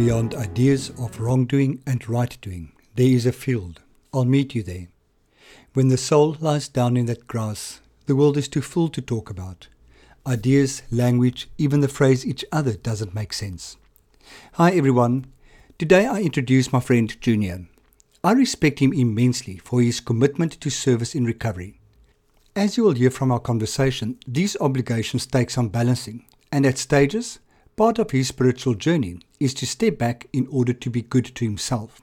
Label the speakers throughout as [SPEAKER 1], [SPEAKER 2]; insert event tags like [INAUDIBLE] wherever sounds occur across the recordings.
[SPEAKER 1] beyond ideas of wrongdoing and right doing, there is a field. I'll meet you there. When the soul lies down in that grass, the world is too full to talk about. Ideas, language, even the phrase each other doesn't make sense. Hi everyone. Today I introduce my friend Junior. I respect him immensely for his commitment to service in recovery. As you will hear from our conversation, these obligations take some balancing, and at stages, part of his spiritual journey is to step back in order to be good to himself.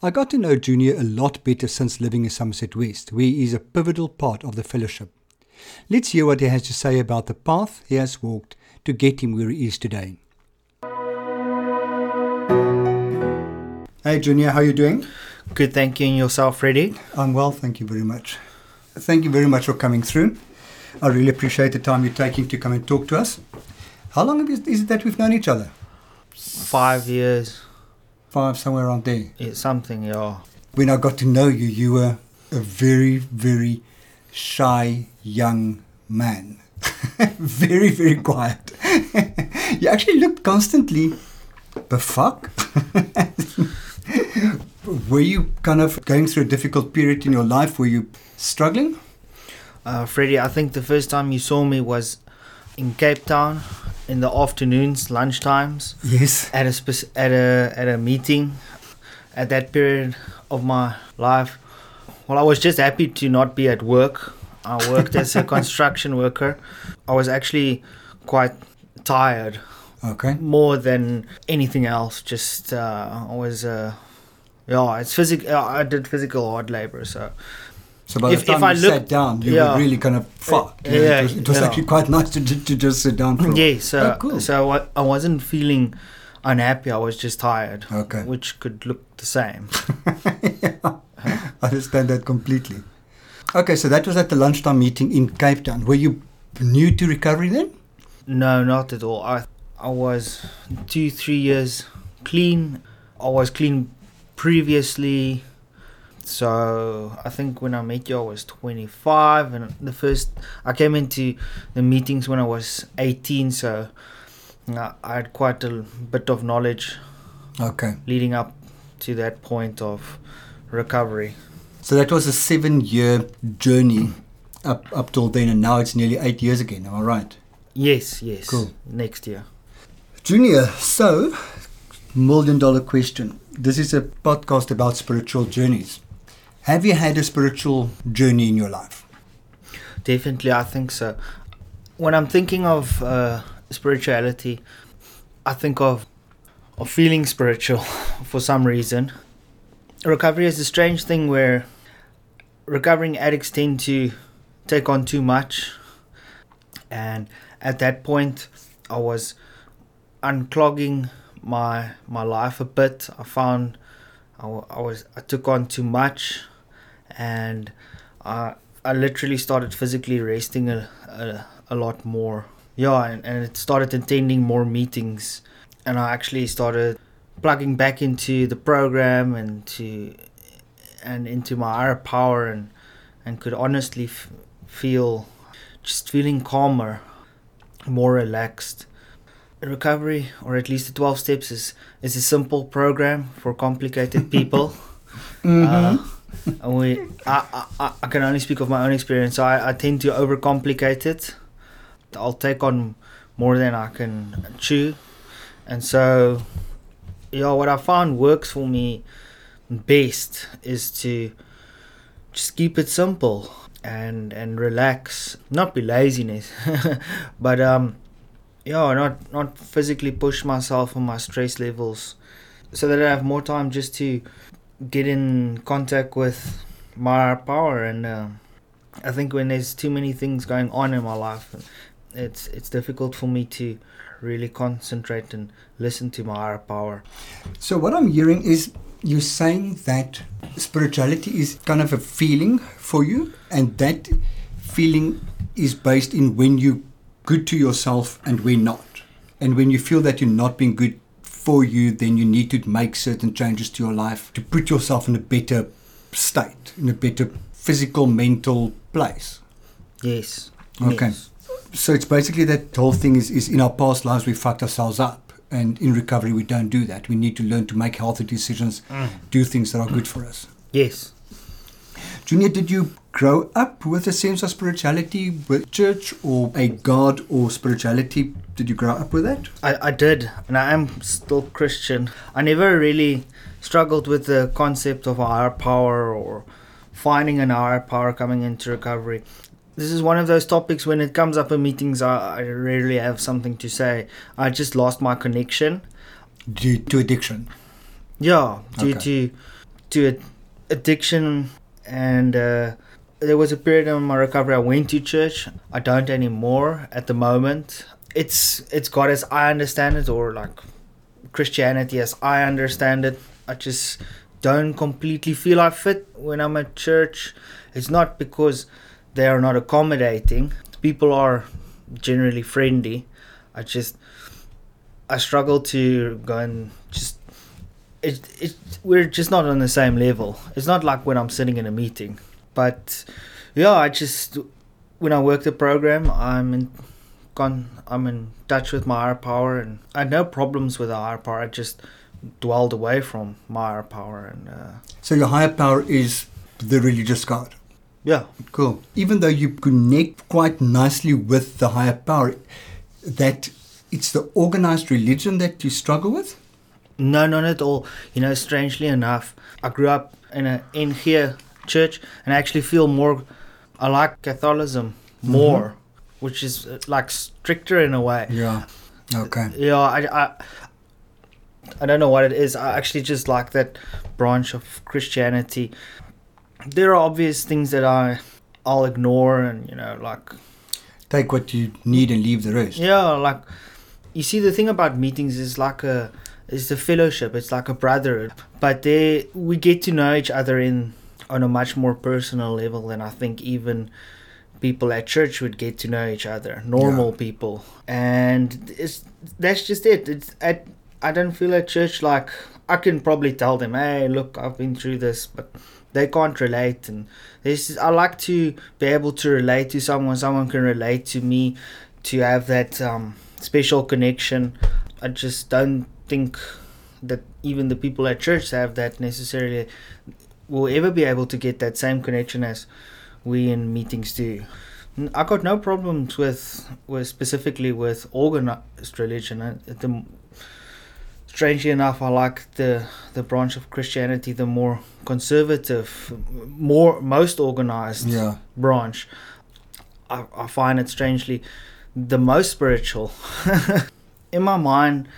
[SPEAKER 1] I got to know Junior a lot better since living in Somerset West, where he is a pivotal part of the fellowship. Let's hear what he has to say about the path he has walked to get him where he is today. Hey Junior, how are you doing?
[SPEAKER 2] Good, thank you. And yourself, Freddie?
[SPEAKER 1] I'm well, thank you very much. Thank you very much for coming through. I really appreciate the time you're taking to come and talk to us. How long is it that we've known each other?
[SPEAKER 2] Five years.
[SPEAKER 1] Five, somewhere around there.
[SPEAKER 2] It's something, yeah.
[SPEAKER 1] When I got to know you, you were a very, very shy young man. [LAUGHS] very, very quiet. [LAUGHS] you actually looked constantly befuck. [LAUGHS] were you kind of going through a difficult period in your life? Were you struggling?
[SPEAKER 2] Uh, Freddie, I think the first time you saw me was in Cape Town in the afternoons, lunchtimes.
[SPEAKER 1] Yes.
[SPEAKER 2] At a spec- at a at a meeting. At that period of my life, well, I was just happy to not be at work. I worked as a [LAUGHS] construction worker. I was actually quite tired.
[SPEAKER 1] Okay.
[SPEAKER 2] More than anything else, just uh, I was. Uh, yeah, it's physical. I did physical hard labor, so
[SPEAKER 1] so by if, the time you look, sat down, you yeah, were really kind of uh, fucked.
[SPEAKER 2] Yeah, yeah,
[SPEAKER 1] it was, it was actually quite [LAUGHS] nice to, to just sit down. For
[SPEAKER 2] yeah, so, oh, cool. so I, I wasn't feeling unhappy. I was just tired.
[SPEAKER 1] Okay.
[SPEAKER 2] Which could look the same.
[SPEAKER 1] yeah, [LAUGHS] I understand that completely. Okay, so that was at the lunchtime meeting in Cape Town. Were you new to recovery then?
[SPEAKER 2] No, not at all. I I was two, three years clean. I was clean previously so I think when I met you, I was 25, and the first I came into the meetings when I was 18. So uh, I had quite a bit of knowledge.
[SPEAKER 1] Okay.
[SPEAKER 2] Leading up to that point of recovery.
[SPEAKER 1] So that was a seven-year journey up up till then, and now it's nearly eight years again. Am I right?
[SPEAKER 2] Yes. Yes.
[SPEAKER 1] Cool.
[SPEAKER 2] Next year.
[SPEAKER 1] Junior, so million dollar question. This is a podcast about spiritual journeys. Have you had a spiritual journey in your life?
[SPEAKER 2] Definitely, I think so. When I'm thinking of uh, spirituality, I think of of feeling spiritual [LAUGHS] for some reason. Recovery is a strange thing where recovering addicts tend to take on too much, and at that point, I was unclogging my my life a bit. I found I, I was I took on too much and I I literally started physically resting a, a, a lot more. Yeah, and, and it started attending more meetings, and I actually started plugging back into the program and to and into my higher power and and could honestly f- feel just feeling calmer, more relaxed. Recovery, or at least the 12 steps, is, is a simple program for complicated people. [LAUGHS]
[SPEAKER 1] mm-hmm. uh,
[SPEAKER 2] we, I, I, I can only speak of my own experience. I, I tend to overcomplicate it. I'll take on more than I can chew, and so, yeah, what I found works for me best is to just keep it simple and and relax, not be laziness, [LAUGHS] but um, yeah, not not physically push myself on my stress levels, so that I have more time just to get in contact with my power and uh, I think when there's too many things going on in my life it's it's difficult for me to really concentrate and listen to my higher power.
[SPEAKER 1] So what I'm hearing is you're saying that spirituality is kind of a feeling for you and that feeling is based in when you're good to yourself and when not. And when you feel that you're not being good for you, then you need to make certain changes to your life to put yourself in a better state, in a better physical, mental place.
[SPEAKER 2] Yes.
[SPEAKER 1] Okay.
[SPEAKER 2] Yes.
[SPEAKER 1] So it's basically that whole thing is, is in our past lives we fucked ourselves up And in recovery, we don't do that. We need to learn to make healthy decisions, mm. do things that are good for us.
[SPEAKER 2] Yes.
[SPEAKER 1] Junior, did you grow up with a sense of spirituality, with church or a God or spirituality? Did you grow up with that?
[SPEAKER 2] I, I did, and I am still Christian. I never really struggled with the concept of a higher power or finding an higher power coming into recovery. This is one of those topics when it comes up in meetings, I, I rarely have something to say. I just lost my connection.
[SPEAKER 1] Due to addiction.
[SPEAKER 2] Yeah, due
[SPEAKER 1] Okay.
[SPEAKER 2] to to ad- addiction, and uh, there was a period in my recovery. I went to church. I don't anymore at the moment. It's it's God as I understand it, or like Christianity as I understand it. I just don't completely feel I fit when I'm at church. It's not because they are not accommodating. People are generally friendly. I just I struggle to go and just it, it we're just not on the same level. It's not like when I'm sitting in a meeting. But yeah, I just when I work the program, I'm in con I'm in touch with my higher power and I had no problems with the higher power. I just dwelled away from my higher power and uh,
[SPEAKER 1] So your higher power is the religious God.
[SPEAKER 2] yeah.
[SPEAKER 1] Cool. Even though you connect quite nicely with the higher power, that it's the organized religion that you struggle with?
[SPEAKER 2] No, not at all. You know, strangely enough, I grew up in a in here church, and I actually feel more. I like Catholicism more, which is uh, like stricter in a way.
[SPEAKER 1] Yeah. Okay.
[SPEAKER 2] Yeah, I, I, I don't know what it is. I actually just like that branch of Christianity. There are obvious things that I, I'll ignore, and you know, like
[SPEAKER 1] Take what you need and leave the rest.
[SPEAKER 2] yeah, like you see, the thing about meetings is like a it's a fellowship. It's like a brotherhood, but there we get to know each other in on a much more personal level than I think even people at church would get to know each other. Normal people, and it's that's just it. It's at I don't feel at church like I can probably tell them, hey, look, I've been through this, but they can't relate. And this is, I like to be able to relate to someone. Someone can relate to me to have that um, special connection. I just don't think that even the people at church have that necessarily will ever be able to get that same connection as we in meetings do I got no problems with with specifically with organized religion I, the strangely enough, I like the the branch of Christianity, the more conservative, more most organized
[SPEAKER 1] Yeah.
[SPEAKER 2] branch. I, I find it strangely the most spiritual. [LAUGHS] In my mind,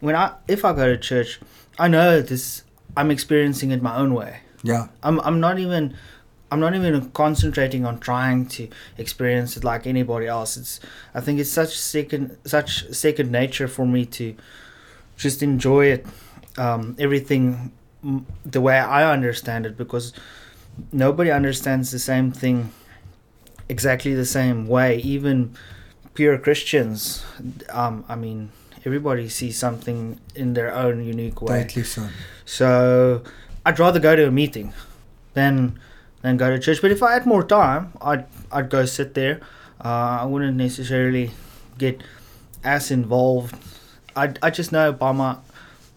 [SPEAKER 2] when I if I go to church, I know this. I'm experiencing it my own way.
[SPEAKER 1] Yeah.
[SPEAKER 2] I'm I'm not even I'm not even concentrating on trying to experience it like anybody else. It's I think it's such second such second nature for me to just enjoy it um, everything the way I understand it because nobody understands the same thing exactly the same way. Even pure Christians, um, I mean, everybody sees something in their own unique way.
[SPEAKER 1] Totally so.
[SPEAKER 2] So I'd rather go to a meeting than than go to church. But if I had more time, I'd I'd go sit there. Uh, I wouldn't necessarily get as involved. I I just know by my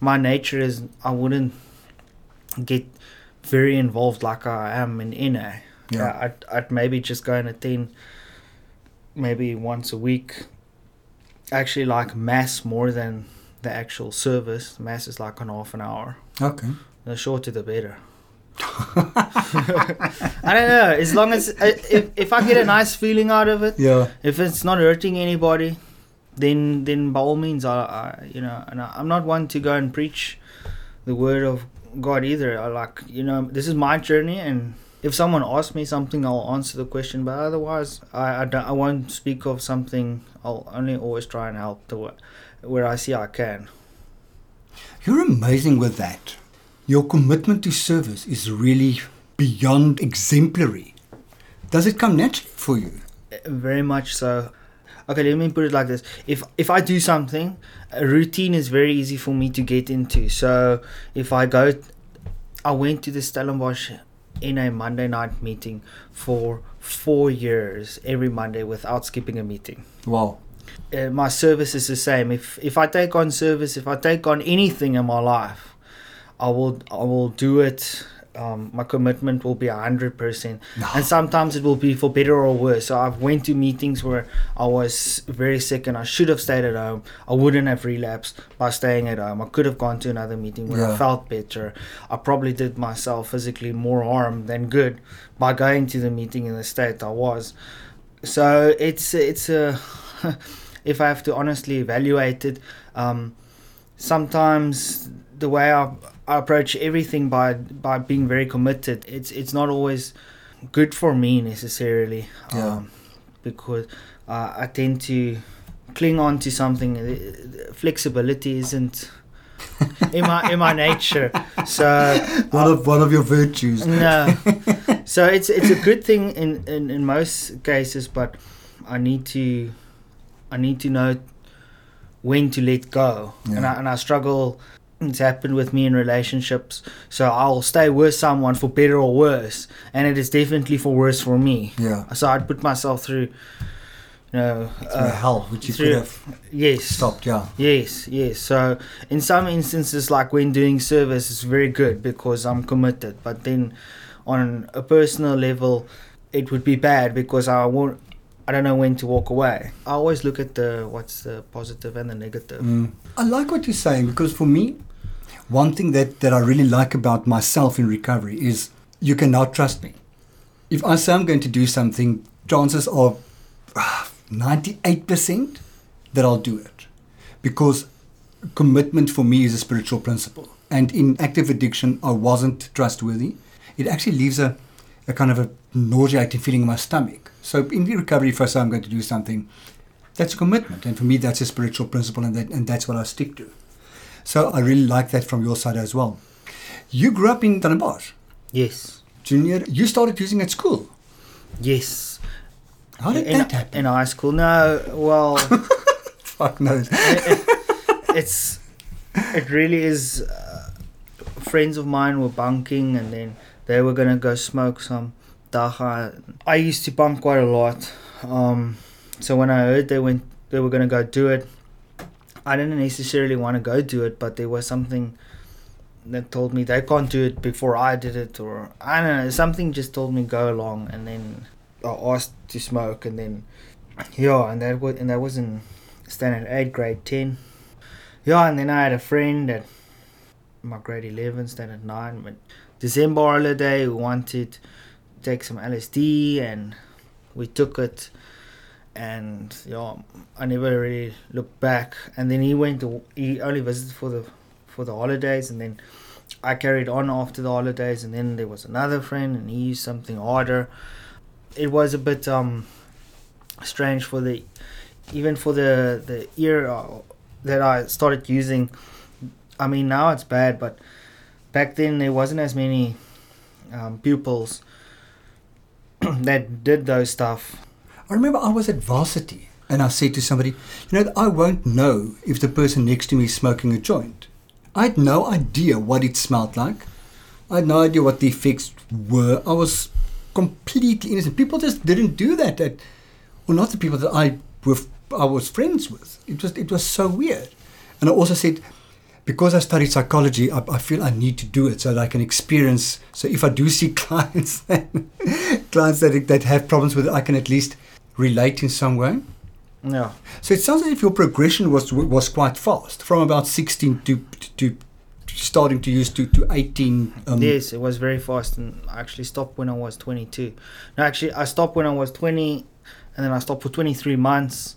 [SPEAKER 2] my nature is I wouldn't get very involved like I am in NA.
[SPEAKER 1] Yeah.
[SPEAKER 2] I'd I'd maybe just go and attend maybe once a week. Actually, like mass more than the actual service. Mass is like an half an hour.
[SPEAKER 1] Okay.
[SPEAKER 2] The shorter, the better. [LAUGHS] I don't know. As long as uh, if if I get a nice feeling out of it,
[SPEAKER 1] Yeah.
[SPEAKER 2] if it's not hurting anybody, then then by all means, I, I you know, and I, I'm not one to go and preach the word of God either. I like you know, this is my journey, and if someone asks me something, I'll answer the question. But otherwise, I I, don't, I won't speak of something. I'll only always try and help the where I see I can.
[SPEAKER 1] You're amazing with that. Your commitment to service is really beyond exemplary. Does it come naturally for you?
[SPEAKER 2] very much so okay let me put it like this if if i do something a routine is very easy for me to get into so if i go i went to the stellenbosch in a monday night meeting for four years every monday without skipping a meeting
[SPEAKER 1] Wow.
[SPEAKER 2] uh, my service is the same. If if I take on service, if I take on anything in my life, I will I will do it. Um, my commitment will be hundred percent, and sometimes it will be for better or worse. So I've went to meetings where I was very sick and I should have stayed at home. I wouldn't have relapsed by staying at home. I could have gone to another meeting where I felt better. I probably did myself physically more harm than good by going to the meeting in the state I was. So it's it's a [LAUGHS] if I have to honestly evaluate it, um, sometimes the way I, I approach everything by by being very committed, it's it's not always good for me necessarily,
[SPEAKER 1] Yeah.
[SPEAKER 2] um, because uh, I tend to cling on to something. Uh, Flexibility isn't in my in my nature, so
[SPEAKER 1] One of one of your virtues.
[SPEAKER 2] no. [LAUGHS] so it's it's a good thing in, in, in most cases, but I need to I need to know when to let go, and I and I struggle. It's happened with me in relationships, so I'll stay with someone for better or worse, and it is definitely for worse for me.
[SPEAKER 1] Yeah.
[SPEAKER 2] So I'd put myself through, you know, uh,
[SPEAKER 1] hell, which you
[SPEAKER 2] through-
[SPEAKER 1] could have
[SPEAKER 2] yes,
[SPEAKER 1] stopped. Yeah.
[SPEAKER 2] Yes, yes. So in some instances, like when doing service, it's very good because I'm committed. But then, on a personal level, it would be bad because I won't. I don't know when to walk away. I always look at the what's the positive and the negative.
[SPEAKER 1] Mm. I like what you're saying because for me, one thing that, that I really like about myself in recovery is you can now trust me. If I say I'm going to do something, chances are [SIGHS] ah, 98% that I'll do it. Because commitment for me is a spiritual principle. And in active addiction, I wasn't trustworthy. It actually leaves a, a kind of a nauseating feeling in my stomach. So in the recovery, say I'm going to do something, that's a commitment. And for me, that's a spiritual principle, and, that, and that's what I stick to. So I really like that from your side as well. You grew up in Stellenbosch.
[SPEAKER 2] Yes,
[SPEAKER 1] Junior, you started using at school.
[SPEAKER 2] yes.
[SPEAKER 1] How did
[SPEAKER 2] in,
[SPEAKER 1] that happen?
[SPEAKER 2] in high school? No, well, [LAUGHS]
[SPEAKER 1] Fuck knows.
[SPEAKER 2] it's it really is. Uh, friends of mine were bunking, and then they were gonna go smoke some dagga. I used to bunk quite a lot, um, so when I heard they went, they were gonna go do it. I didn't necessarily want to go do it, but there was something that told me they can't do it before I did it, or I don't know. Something just told me go along, and then I asked to smoke, and then yeah, and that was and that was in standard eight, grade ten. Yeah, and then I had a friend at my grade eleven, standard nine, but December holiday wanted take some LSD, and we took it. And yeah, I never really looked back. And then he went to he only visited for the for the holidays, and then I carried on after the holidays. And then there was another friend, and he used something harder. It was a bit um strange for the even for the the year uh, that I started using. I mean now it's bad, but back then there wasn't as many um, pupils [CLEARS THROAT] that did those stuff.
[SPEAKER 1] I remember I was at varsity and I said to somebody, you know, I won't know if the person next to me is smoking a joint. I had no idea what it smelled like. I had no idea what the effects were. I was completely innocent. People just didn't do that. At, well, not the people that I were, I was friends with. It was it was so weird. And I also said, because I studied psychology, I, I feel I need to do it so that I can experience. So if I do see [LAUGHS] clients, clients that that have problems with it, I can at least relate in some way.
[SPEAKER 2] Yeah.
[SPEAKER 1] So it sounds as if your progression was was quite fast, from about 16 to to starting to use to to 18. Um,
[SPEAKER 2] yes, it was very fast, and I actually stopped when I was 22. No, actually, I stopped when I was 20, and then I stopped for 23 months,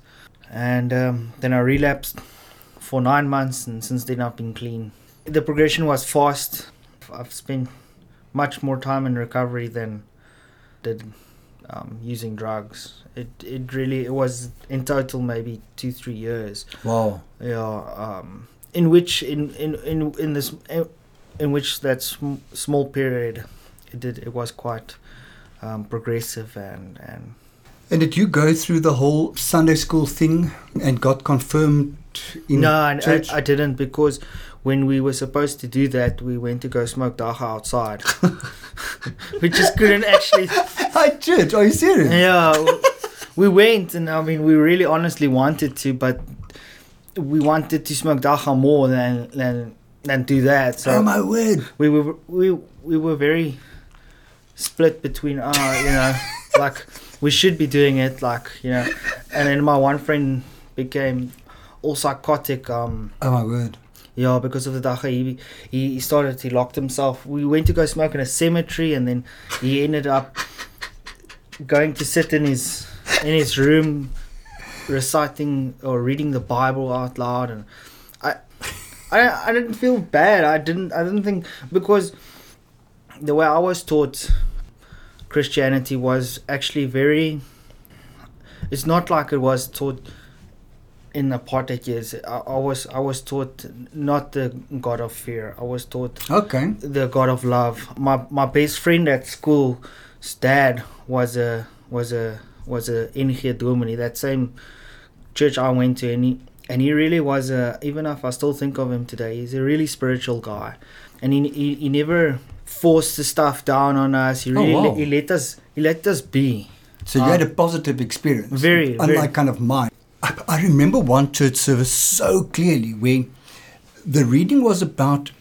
[SPEAKER 2] and um, then I relapsed for nine months, and since then I've been clean. The progression was fast. I've spent much more time in recovery than did um, using drugs. It it really it was in total maybe two three years.
[SPEAKER 1] Wow.
[SPEAKER 2] Yeah, um, in which in in in in this in which that sm- small period, it did it was quite um, progressive and and
[SPEAKER 1] And did you go through the whole Sunday school thing and got confirmed in
[SPEAKER 2] no, I, I. I didn't because when we were supposed to do that, we went to go smoke dagga outside. [LAUGHS] we just couldn't actually. [LAUGHS]
[SPEAKER 1] I did. Are you serious?
[SPEAKER 2] Yeah, we went, and I mean, we really honestly wanted to, but we wanted to smoke dagga more than than than do that. So
[SPEAKER 1] oh my word!
[SPEAKER 2] we were we we were very split between uh you know [LAUGHS] like we should be doing it like you know. And then my one friend became all psychotic um
[SPEAKER 1] Oh my word!
[SPEAKER 2] yeah because of the dagga. He, he he started he locked himself. We went to go smoke in a cemetery and then he ended up going to sit in his in his room reciting or reading the bible out loud. And i i i didn't feel bad. I didn't i didn't think because the way i was taught christianity was actually very it's not like it was taught in apartheid years. I, I was i was taught not the god of fear. I was taught
[SPEAKER 1] Okay.
[SPEAKER 2] the god of love. My my best friend at school's dad was a was a was a Inge Domini that same church I went to and he and he really was a even if I still think of him today he's a really spiritual guy. And he he, he never forced the stuff down on us he
[SPEAKER 1] Oh,
[SPEAKER 2] really
[SPEAKER 1] wow.
[SPEAKER 2] he let us he let us be
[SPEAKER 1] So you had a positive experience.
[SPEAKER 2] very,
[SPEAKER 1] Unlike
[SPEAKER 2] very.
[SPEAKER 1] kind of mine. I, I remember one church service so clearly where the reading was about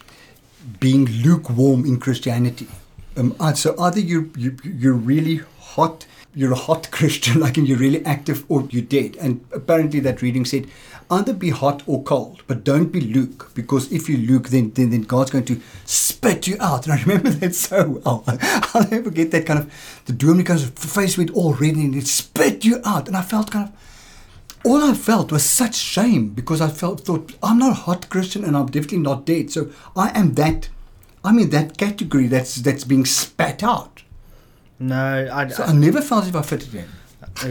[SPEAKER 1] being lukewarm in Christianity. Um, so either you, you, you're really hot, you're a hot [LAUGHS] Christian, like and you're really active, or you're dead. And apparently that reading said, either be hot or cold, but don't be luke, because if you luke, then, then, then God's going to spit you out. And I remember [LAUGHS] that so well. [LAUGHS] I'll never forget that kind of, the comes face with all red and it spit you out. And I felt kind of, all I felt was such shame because I felt thought I'm not a hot Christian and I'm definitely not dead. So I am that I'm in that category that's that's being spat out.
[SPEAKER 2] No I,
[SPEAKER 1] So I never felt as if I fitted in.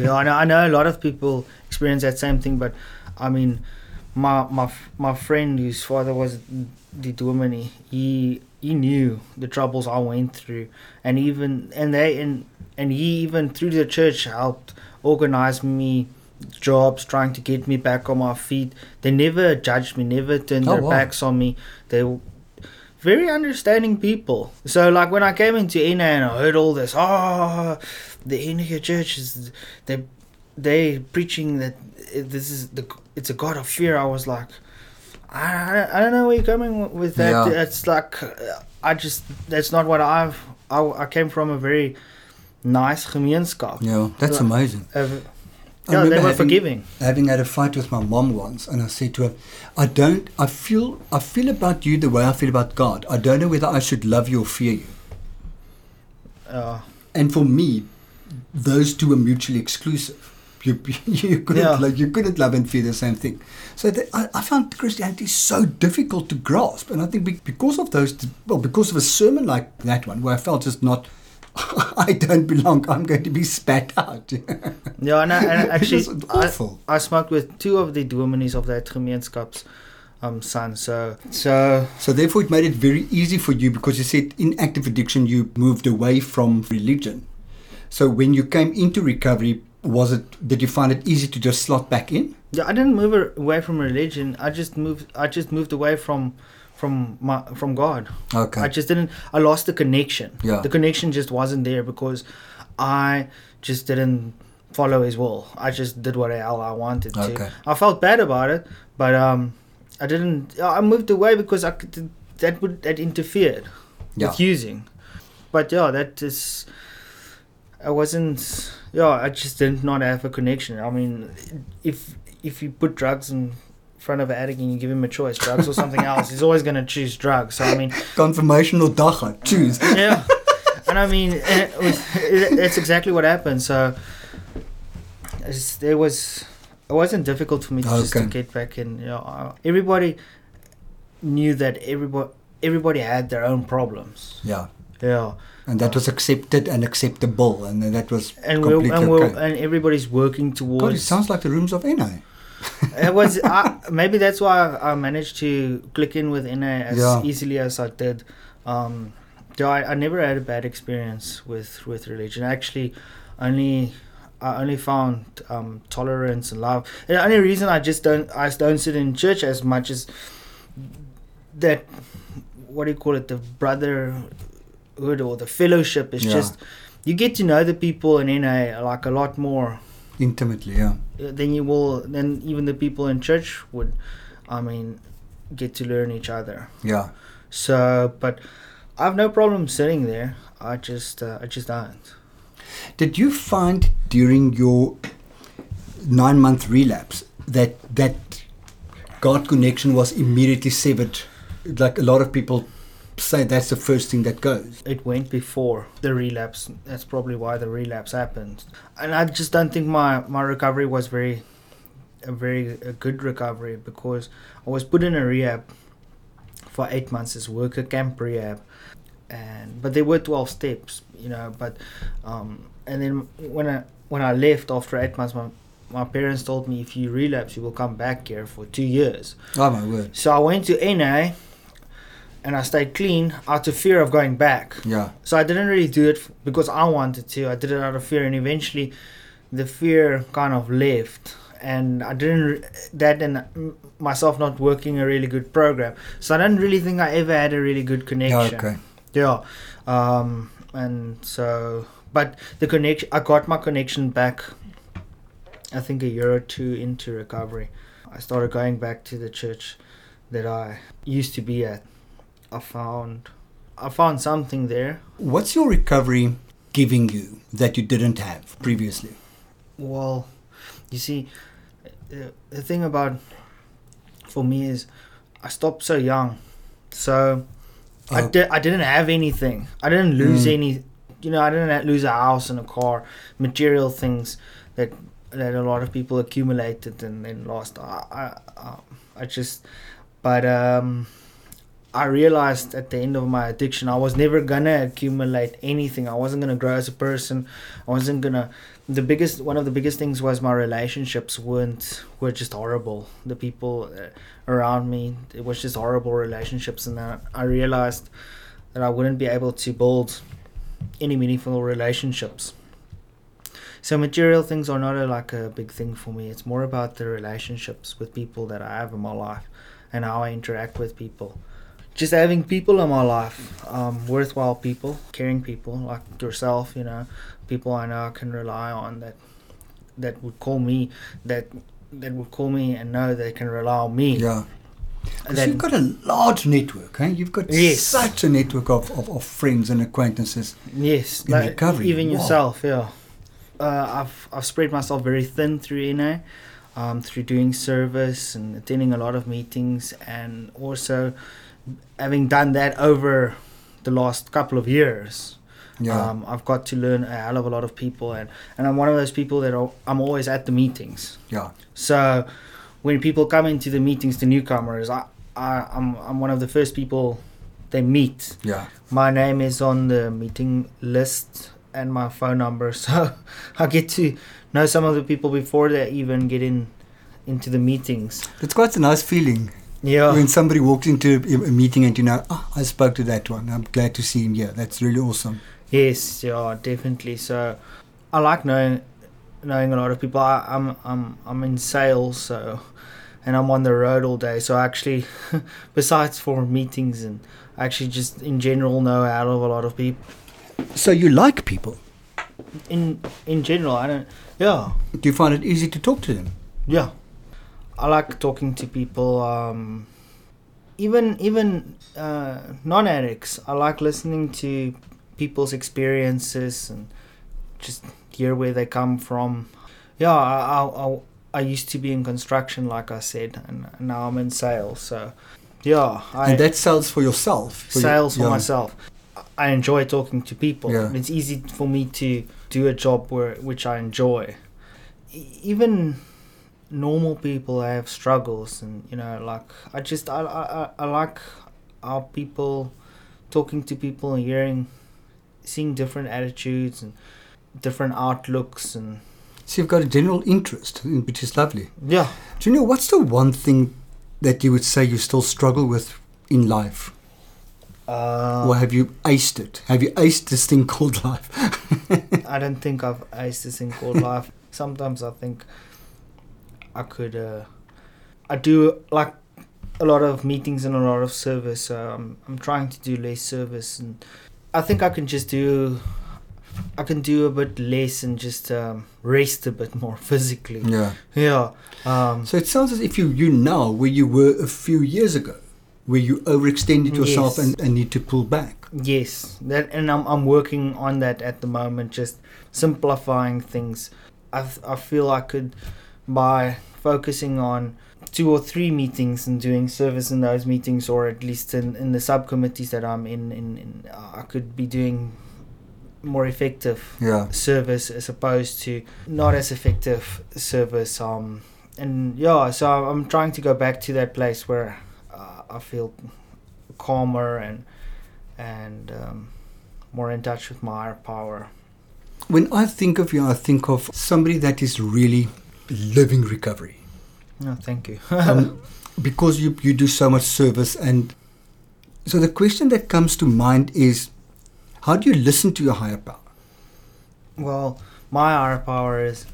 [SPEAKER 2] yeah, I know, I know a lot of people experience that same thing, but I mean, my my my friend whose father was the dominee, he he knew the troubles I went through, and even and they and and he even through the church helped organize me jobs trying to get me back on my feet they never judged me never turned
[SPEAKER 1] Oh,
[SPEAKER 2] their
[SPEAKER 1] wow.
[SPEAKER 2] backs on me they very understanding people so like when i came into NA and i heard all this oh the NA church is they they preaching that this is the it's a god of fear i was like i, I, don't know where you're coming with that
[SPEAKER 1] Yeah.
[SPEAKER 2] it's like i just that's not what i've i, I came from a very nice gemeenskap
[SPEAKER 1] Yeah, that's
[SPEAKER 2] Yeah.
[SPEAKER 1] amazing. I
[SPEAKER 2] yeah, they
[SPEAKER 1] remember
[SPEAKER 2] were
[SPEAKER 1] having-
[SPEAKER 2] forgiving.
[SPEAKER 1] Having had a fight with my mom once, and I said to her, "I don't. I feel. I feel about you the way I feel about God. I don't know whether I should love you or fear you."
[SPEAKER 2] Uh,
[SPEAKER 1] And for me, those two are mutually exclusive. [LAUGHS] You, you couldn't
[SPEAKER 2] Yeah.
[SPEAKER 1] like, you couldn't love and fear the same thing. So the, I, I found Christianity so difficult to grasp, and I think because of those, well, because of a sermon like that one, where I felt just not, [LAUGHS] I don't belong. I'm going to be spat out.
[SPEAKER 2] yeah, and, I, and [LAUGHS] actually,
[SPEAKER 1] was
[SPEAKER 2] I. I smoked with two of the dominees of that gemeenskaps um, son. So, so
[SPEAKER 1] So therefore, it made it very easy for you because you said in active addiction you moved away from religion. So when you came into recovery, was it? Did you find it easy to just slot back in?
[SPEAKER 2] yeah, I didn't move away from religion. I just moved. I just moved away from from my from God.
[SPEAKER 1] Okay.
[SPEAKER 2] I just didn't. I lost the connection.
[SPEAKER 1] Yeah.
[SPEAKER 2] The connection just wasn't there because I just didn't follow His will. I just did what hell I wanted to. I felt bad about it, but um, I didn't. I moved away because I could. That would that interfered
[SPEAKER 1] Yeah.
[SPEAKER 2] with using. But yeah, that is. I wasn't. Yeah, I just did not have a connection. I mean, if if you put drugs in front of an addict and you give him a choice, drugs or something [LAUGHS] else, he's always going to choose drugs. So I mean,
[SPEAKER 1] Confirmation or dagga? Choose. [LAUGHS]
[SPEAKER 2] yeah. And I mean, it was, it, that's exactly what happened. So it's, it was, it wasn't difficult for me to just to get back in. You know, uh, everybody knew that everybody everybody had their own problems.
[SPEAKER 1] Yeah.
[SPEAKER 2] Yeah,
[SPEAKER 1] And that was accepted and acceptable, and that was
[SPEAKER 2] and
[SPEAKER 1] we're,
[SPEAKER 2] and we
[SPEAKER 1] okay.
[SPEAKER 2] and everybody's working towards.
[SPEAKER 1] God, it sounds like the rooms of NA.
[SPEAKER 2] It was I, maybe that's why I managed to click in with NA as
[SPEAKER 1] Yeah.
[SPEAKER 2] easily as I did. Um, yeah, I, I never had a bad experience with with religion. Actually, only I only found um, tolerance and love. And the only reason I just don't I don't sit in church as much as that. What do you call it? The brotherhood or the fellowship is
[SPEAKER 1] Yeah.
[SPEAKER 2] just you get to know the people in NA like a lot more
[SPEAKER 1] Intimately, yeah.
[SPEAKER 2] uh, then you will then even the people in church would i mean get to learn each other
[SPEAKER 1] Yeah.
[SPEAKER 2] so but i have no problem sitting there i just uh, i just don't
[SPEAKER 1] Did you find during your nine month relapse that that God connection was immediately severed? Like a lot of people say that's the first thing that goes.
[SPEAKER 2] it went before the relapse that's probably why the relapse happened and i just don't think my my recovery was very a very a good recovery because i was put in a rehab for eight months as worker camp rehab and but there were 12 steps you know but um and then when i when i left after eight months my my parents told me if you relapse you will come back here for two years
[SPEAKER 1] Oh my word.
[SPEAKER 2] so i went to na and i stayed clean out of fear of going back
[SPEAKER 1] Yeah.
[SPEAKER 2] so I didn't really do it because I wanted to. I did it out of fear, and eventually, the fear kind of left, and I didn't. That and mm, myself not working a really good program, so I don't really think I ever had a really good connection.
[SPEAKER 1] Yeah, okay.
[SPEAKER 2] Yeah, um, and so, but the connection, I got my connection back. I think a year or two into recovery, I started going back to the church that I used to be at. I found, I found something there.
[SPEAKER 1] What's your recovery giving you that you didn't have previously?
[SPEAKER 2] Well, you see, the, thing about for me is I stopped so young, so I
[SPEAKER 1] Oh.
[SPEAKER 2] did I didn't have anything. I didn't lose
[SPEAKER 1] Mm.
[SPEAKER 2] any. You know, I didn't lose a house and a car, material things that that a lot of people accumulated and then lost. I I, I- I just, but um. I realized at the end of my addiction, I was never gonna accumulate anything. I wasn't gonna grow as a person. I wasn't gonna the biggest one of the biggest things was my relationships weren't were just horrible. The people uh, around me it was just horrible relationships. And then i realized that i wouldn't be able to build any meaningful relationships. So material things are not a, like a big thing for me. It's more about the relationships with people that i have in my life and how i interact with people just having people in my life um, worthwhile people caring people like yourself you know people I know I can rely on that that would call me that that would call me and know they can rely on me.
[SPEAKER 1] Yeah. 'Cause
[SPEAKER 2] Then-
[SPEAKER 1] you've got a large network, eh? You've got
[SPEAKER 2] Yes.
[SPEAKER 1] such a network of, of, of friends and acquaintances.
[SPEAKER 2] yes,
[SPEAKER 1] in
[SPEAKER 2] like,
[SPEAKER 1] recovery,
[SPEAKER 2] even
[SPEAKER 1] wow.
[SPEAKER 2] yourself, yeah. Uh, I've I've spread myself very thin through NA, um, through doing service and attending a lot of meetings, and also having done that over the last couple of years.
[SPEAKER 1] Yeah.
[SPEAKER 2] Um, I've got to learn a hell of a lot of people, and, and I'm one of those people that are, I'm always at the meetings.
[SPEAKER 1] yeah.
[SPEAKER 2] So when people come into the meetings, the newcomers, I, I I'm I'm one of the first people they meet.
[SPEAKER 1] Yeah.
[SPEAKER 2] My name is on the meeting list and my phone number, [LAUGHS] so I get to know some of the people before they even get in into the meetings.
[SPEAKER 1] It's quite a nice feeling
[SPEAKER 2] Yeah.
[SPEAKER 1] when somebody walks into a, meeting and you know, oh, I spoke to that one. I'm glad to see him here. That's really awesome.
[SPEAKER 2] Yes, yeah, definitely. So I like knowing knowing a lot of people. I, I'm I'm I'm in sales, so and I'm on the road all day. So I actually, [LAUGHS] besides for meetings and I actually just in general know a hell of a lot of people.
[SPEAKER 1] So you like people.
[SPEAKER 2] In in general, I don't. Yeah,
[SPEAKER 1] Do you find it easy to talk to them?
[SPEAKER 2] yeah. I like talking to people. Um, even even uh, non addicts. I like listening to people's experiences and just hear where they come from. Yeah, I I, I, I used to be in construction, like I said, and now I'm in sales. So, yeah, I
[SPEAKER 1] and that sells for yourself. for your-
[SPEAKER 2] sales for
[SPEAKER 1] yeah.
[SPEAKER 2] myself. I enjoy talking to people.
[SPEAKER 1] Yeah.
[SPEAKER 2] It's easy for me to do a job where which I enjoy. E- Even normal people have struggles, and you know, like I just I I, I- like how people talking to people and hearing, seeing different attitudes and different outlooks, and
[SPEAKER 1] So you've got a general interest, which is lovely.
[SPEAKER 2] yeah.
[SPEAKER 1] Do you know what's the one thing that you would say you still struggle with in life?
[SPEAKER 2] Uh,
[SPEAKER 1] or have you aced it? Have you aced this thing [LAUGHS] called life?
[SPEAKER 2] I don't think I've aced this thing called [LAUGHS] life. Sometimes I think I could. Uh, I do like a lot of meetings and a lot of service. So I'm I'm trying to do less service, and I think I can just do I can do a bit less and just um, rest a bit more [LAUGHS] physically.
[SPEAKER 1] Yeah.
[SPEAKER 2] Yeah. Um,
[SPEAKER 1] So it sounds as if you you now where you were a few years ago, where you overextended yourself
[SPEAKER 2] Yes.
[SPEAKER 1] and, and need to pull back.
[SPEAKER 2] Yes, that and I'm I'm working on that at the moment, just simplifying things. I I feel I could by focusing on two or three meetings and doing service in those meetings, or at least in, in the subcommittees that I'm in, in, in I could be doing more effective
[SPEAKER 1] Yeah.
[SPEAKER 2] service as opposed to not as effective service. Um, and yeah, so I'm trying to go back to that place where uh, I feel calmer and and um, more in touch with my higher power.
[SPEAKER 1] When I think of you, I think of somebody that is really living recovery.
[SPEAKER 2] No, thank you. [LAUGHS]
[SPEAKER 1] um, because you, you do so much service. And so the question that comes to mind is how do you listen to your higher power?
[SPEAKER 2] well, my higher power is,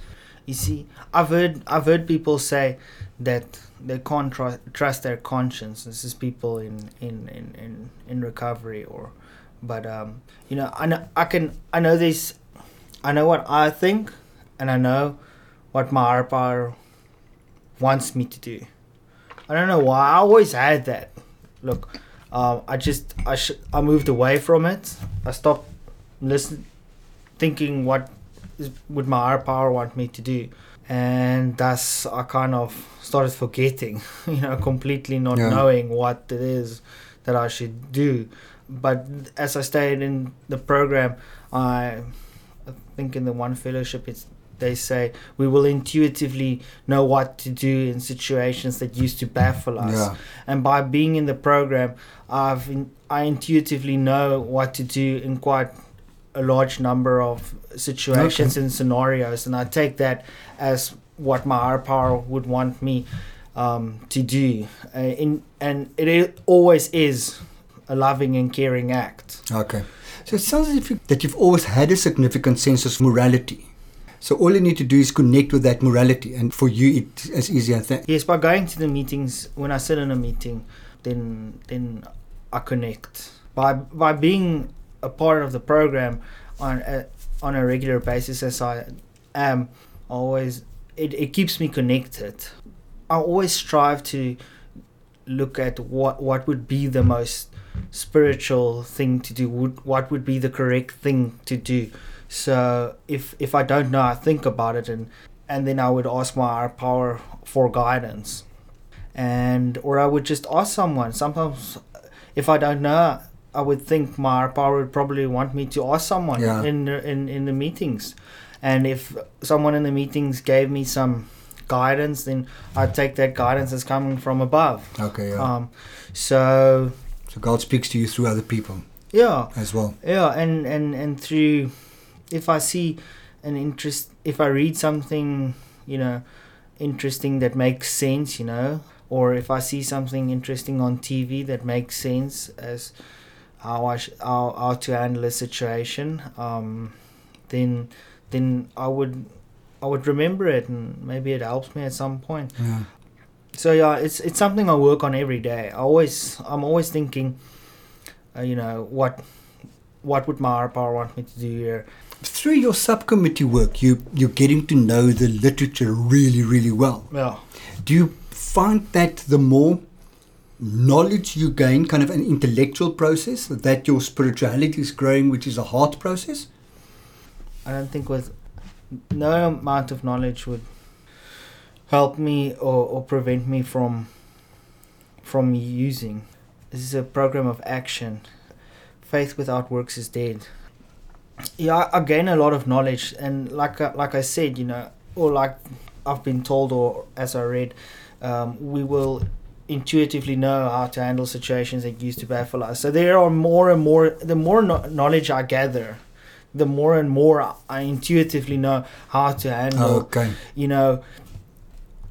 [SPEAKER 2] you see, I've heard I've heard people say that they can't tr- trust their conscience. This is people in in, in, in, in recovery or, but um, you know, I know I can I know this, I know what I think, and I know what my power wants me to do. I don't know why. I always had that. Look, um, I just I sh- I moved away from it. I stopped listening, thinking what is, would my higher power want me to do, and thus I kind of started forgetting. [LAUGHS] You know, completely not
[SPEAKER 1] Yeah.
[SPEAKER 2] knowing what it is that I should do. But as I stayed in the program, I, I think in the one fellowship it's they say we will intuitively know what to do in situations that used to baffle us
[SPEAKER 1] Yeah.
[SPEAKER 2] and by being in the program i've in, i intuitively know what to do in quite a large number of situations and scenarios and i take that as what my higher power would want me um, to do uh, in and it always is a loving and caring act
[SPEAKER 1] Okay. So it sounds as if you, that you've always had a significant sense of morality. So all you need to do is connect with that morality, and for you, it's as easy as that.
[SPEAKER 2] yes by going to the meetings when i sit in a meeting then then i connect. By by being a part of the program on a, on a regular basis as i am always it, it keeps me connected. I always strive to look at what what would be the most spiritual thing to do would what would be the correct thing to do so if if i don't know i think about it and and then i would ask my higher power for guidance and or i would just ask someone sometimes if i don't know i would think my higher power would probably want me to ask someone
[SPEAKER 1] Yeah.
[SPEAKER 2] in the, in in the meetings and if someone in the meetings gave me some guidance then i'd take that guidance as coming from above
[SPEAKER 1] Okay, yeah.
[SPEAKER 2] um so
[SPEAKER 1] so God speaks to you through other people
[SPEAKER 2] yeah
[SPEAKER 1] as well.
[SPEAKER 2] yeah and and and through if i see an interest if i read something you know interesting that makes sense you know or if i see something interesting on tv that makes sense as how i sh- how, how to handle a situation um then then i would i would remember it and maybe it helps me at some point.
[SPEAKER 1] Yeah.
[SPEAKER 2] so yeah it's it's something i work on every day. I always i'm always thinking uh, you know what what would my power want me to do here
[SPEAKER 1] Through your subcommittee work, you you're getting to know the literature really, really well.
[SPEAKER 2] yeah
[SPEAKER 1] Do you find that the more knowledge you gain, kind of an intellectual process, that your spirituality is growing, which is a heart process?
[SPEAKER 2] i don't think with no amount of knowledge would help me or, or prevent me from from using this is a program of action faith without works is dead yeah i, I gain a lot of knowledge and like I, like i said you know or like i've been told or as i read um, we will intuitively know how to handle situations that used to baffle us so there are more and more the more no- knowledge i gather the more and more i intuitively know how to handle
[SPEAKER 1] Okay.
[SPEAKER 2] you know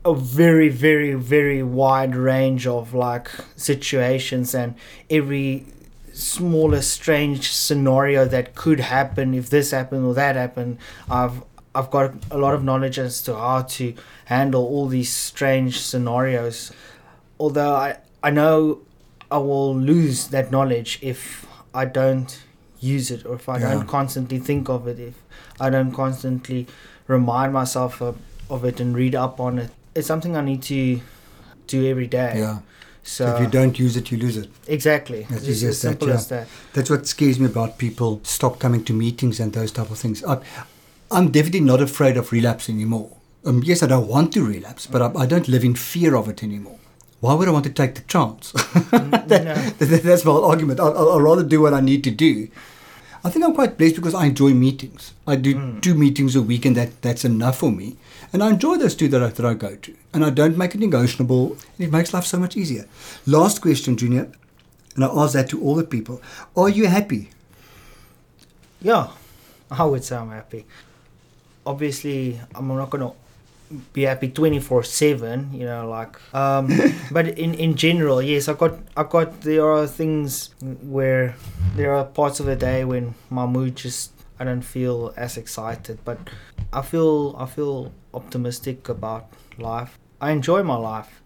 [SPEAKER 2] a very very very wide range of like situations and every smallest strange scenario that could happen if this happened or that happened i've i've got a lot of knowledge as to how to handle all these strange scenarios although i i know i will lose that knowledge if i don't use it or if I
[SPEAKER 1] Yeah.
[SPEAKER 2] don't constantly think of it, if I don't constantly remind myself of, of it and read up on it, it's something I need to do every day.
[SPEAKER 1] Yeah.
[SPEAKER 2] So,
[SPEAKER 1] if you don't use it, you lose it.
[SPEAKER 2] exactly,
[SPEAKER 1] That's
[SPEAKER 2] it's as
[SPEAKER 1] as that,
[SPEAKER 2] simple
[SPEAKER 1] yeah.
[SPEAKER 2] as that.
[SPEAKER 1] That's what scares me about people stop coming to meetings and those type of things. I, I'm definitely not afraid of relapse anymore. Um, yes, I don't want to relapse, but I, I don't live in fear of it anymore. Why would I want to take the chance? [LAUGHS]
[SPEAKER 2] no.
[SPEAKER 1] That- That's my argument. I'll I'll rather do what I need to do. I think I'm quite blessed because I enjoy meetings. I do
[SPEAKER 2] Mm.
[SPEAKER 1] two meetings a week, and that, that's enough for me. And I enjoy those two that I, that I go to. And I don't make it negotiable. And it makes life so much easier. Last question, Junior, and I ask that to all the people. Are you happy?
[SPEAKER 2] Yeah, I would say I'm happy. Obviously, I'm not gonna be happy twenty four seven. You know, like. Um, [LAUGHS] but in in general, yes, I got I got there are things where there are parts of the day when my mood just I don't feel as excited, but I feel I feel optimistic about life. I enjoy my life.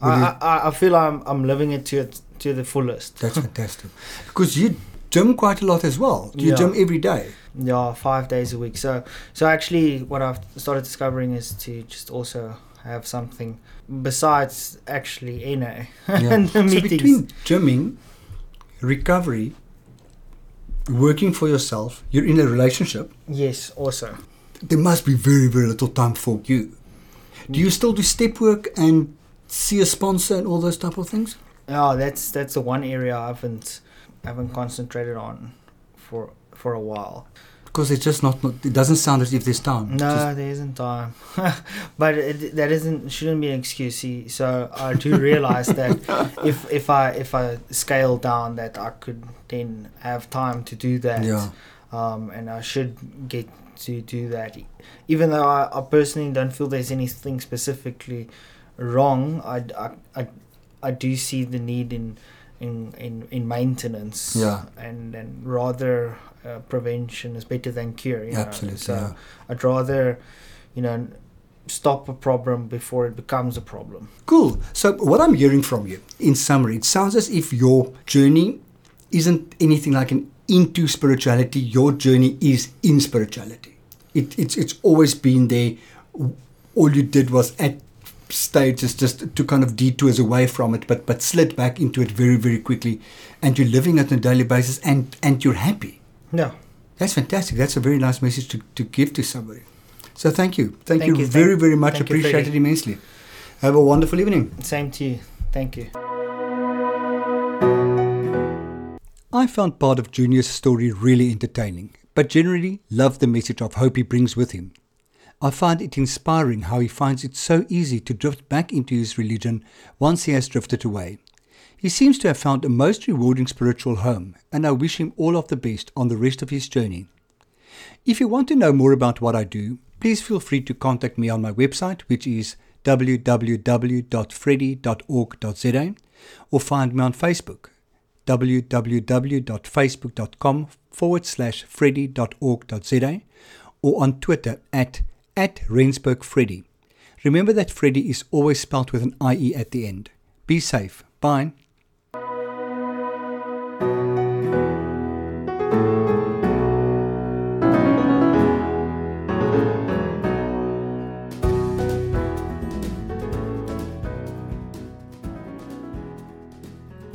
[SPEAKER 2] I, I, I- feel I'm I'm living it to to the fullest.
[SPEAKER 1] That's fantastic. Because you gym quite a lot as well. You
[SPEAKER 2] Yeah.
[SPEAKER 1] gym every day.
[SPEAKER 2] Yeah, five days a week. So, so actually, what I've started discovering is to just also have something besides actually NA [LAUGHS]
[SPEAKER 1] Yeah.
[SPEAKER 2] and the
[SPEAKER 1] So
[SPEAKER 2] meetings.
[SPEAKER 1] between gymming, recovery, working for yourself, you're in a relationship,
[SPEAKER 2] yes, also.
[SPEAKER 1] there must be very, very little time for you. Do you still do step work and see a sponsor and all those type of things?
[SPEAKER 2] Yeah, that's that's the one area I haven't haven't concentrated on for for a while.
[SPEAKER 1] Because it's just not, not it doesn't sound as if there's time.
[SPEAKER 2] No,
[SPEAKER 1] Just-
[SPEAKER 2] there isn't time, [LAUGHS] but it, that isn't shouldn't be an excuse. See, so I do realize that [LAUGHS] if if I if I scale down, that I could then have time to do that.
[SPEAKER 1] yeah.
[SPEAKER 2] um, and I should get to do that. Even though I, I personally don't feel there's anything specifically wrong, I, I, I, I do see the need in in, in, in maintenance.
[SPEAKER 1] Yeah.
[SPEAKER 2] And and rather uh, prevention is better than cure. You know?
[SPEAKER 1] Absolutely.
[SPEAKER 2] So
[SPEAKER 1] yeah.
[SPEAKER 2] I'd rather, you know, stop a problem before it becomes a problem.
[SPEAKER 1] Cool. So what I'm hearing from you, in summary, it sounds as if your journey isn't anything like an into spirituality. Your journey is in spirituality. It, it's it's always been there. All you did was at stages just to kind of detours away from it, but but slid back into it very very quickly, and you're living it on a daily basis, and and you're happy.
[SPEAKER 2] No.
[SPEAKER 1] That's fantastic. That's a very nice message to, to give to somebody. So thank you. Thank,
[SPEAKER 2] Thank
[SPEAKER 1] you,
[SPEAKER 2] you.
[SPEAKER 1] very very much.
[SPEAKER 2] thank
[SPEAKER 1] Appreciate it immensely. Have a wonderful evening.
[SPEAKER 2] Same to you. Thank you.
[SPEAKER 1] I found part of Junior's story really entertaining, but generally loved the message of hope he brings with him. I find it inspiring how he finds it so easy to drift back into his religion once he has drifted away. He seems to have found a most rewarding spiritual home, and I wish him all of the best on the rest of his journey. If you want to know more about what I do, please feel free to contact me on my website, which is www.freddie.org.za, or find me on Facebook, www.facebook.com forward slash freddie.org.za, or on Twitter at, at Rensburg Freddie. Remember that Freddie is always spelled with an IE at the end. Be safe. Bye.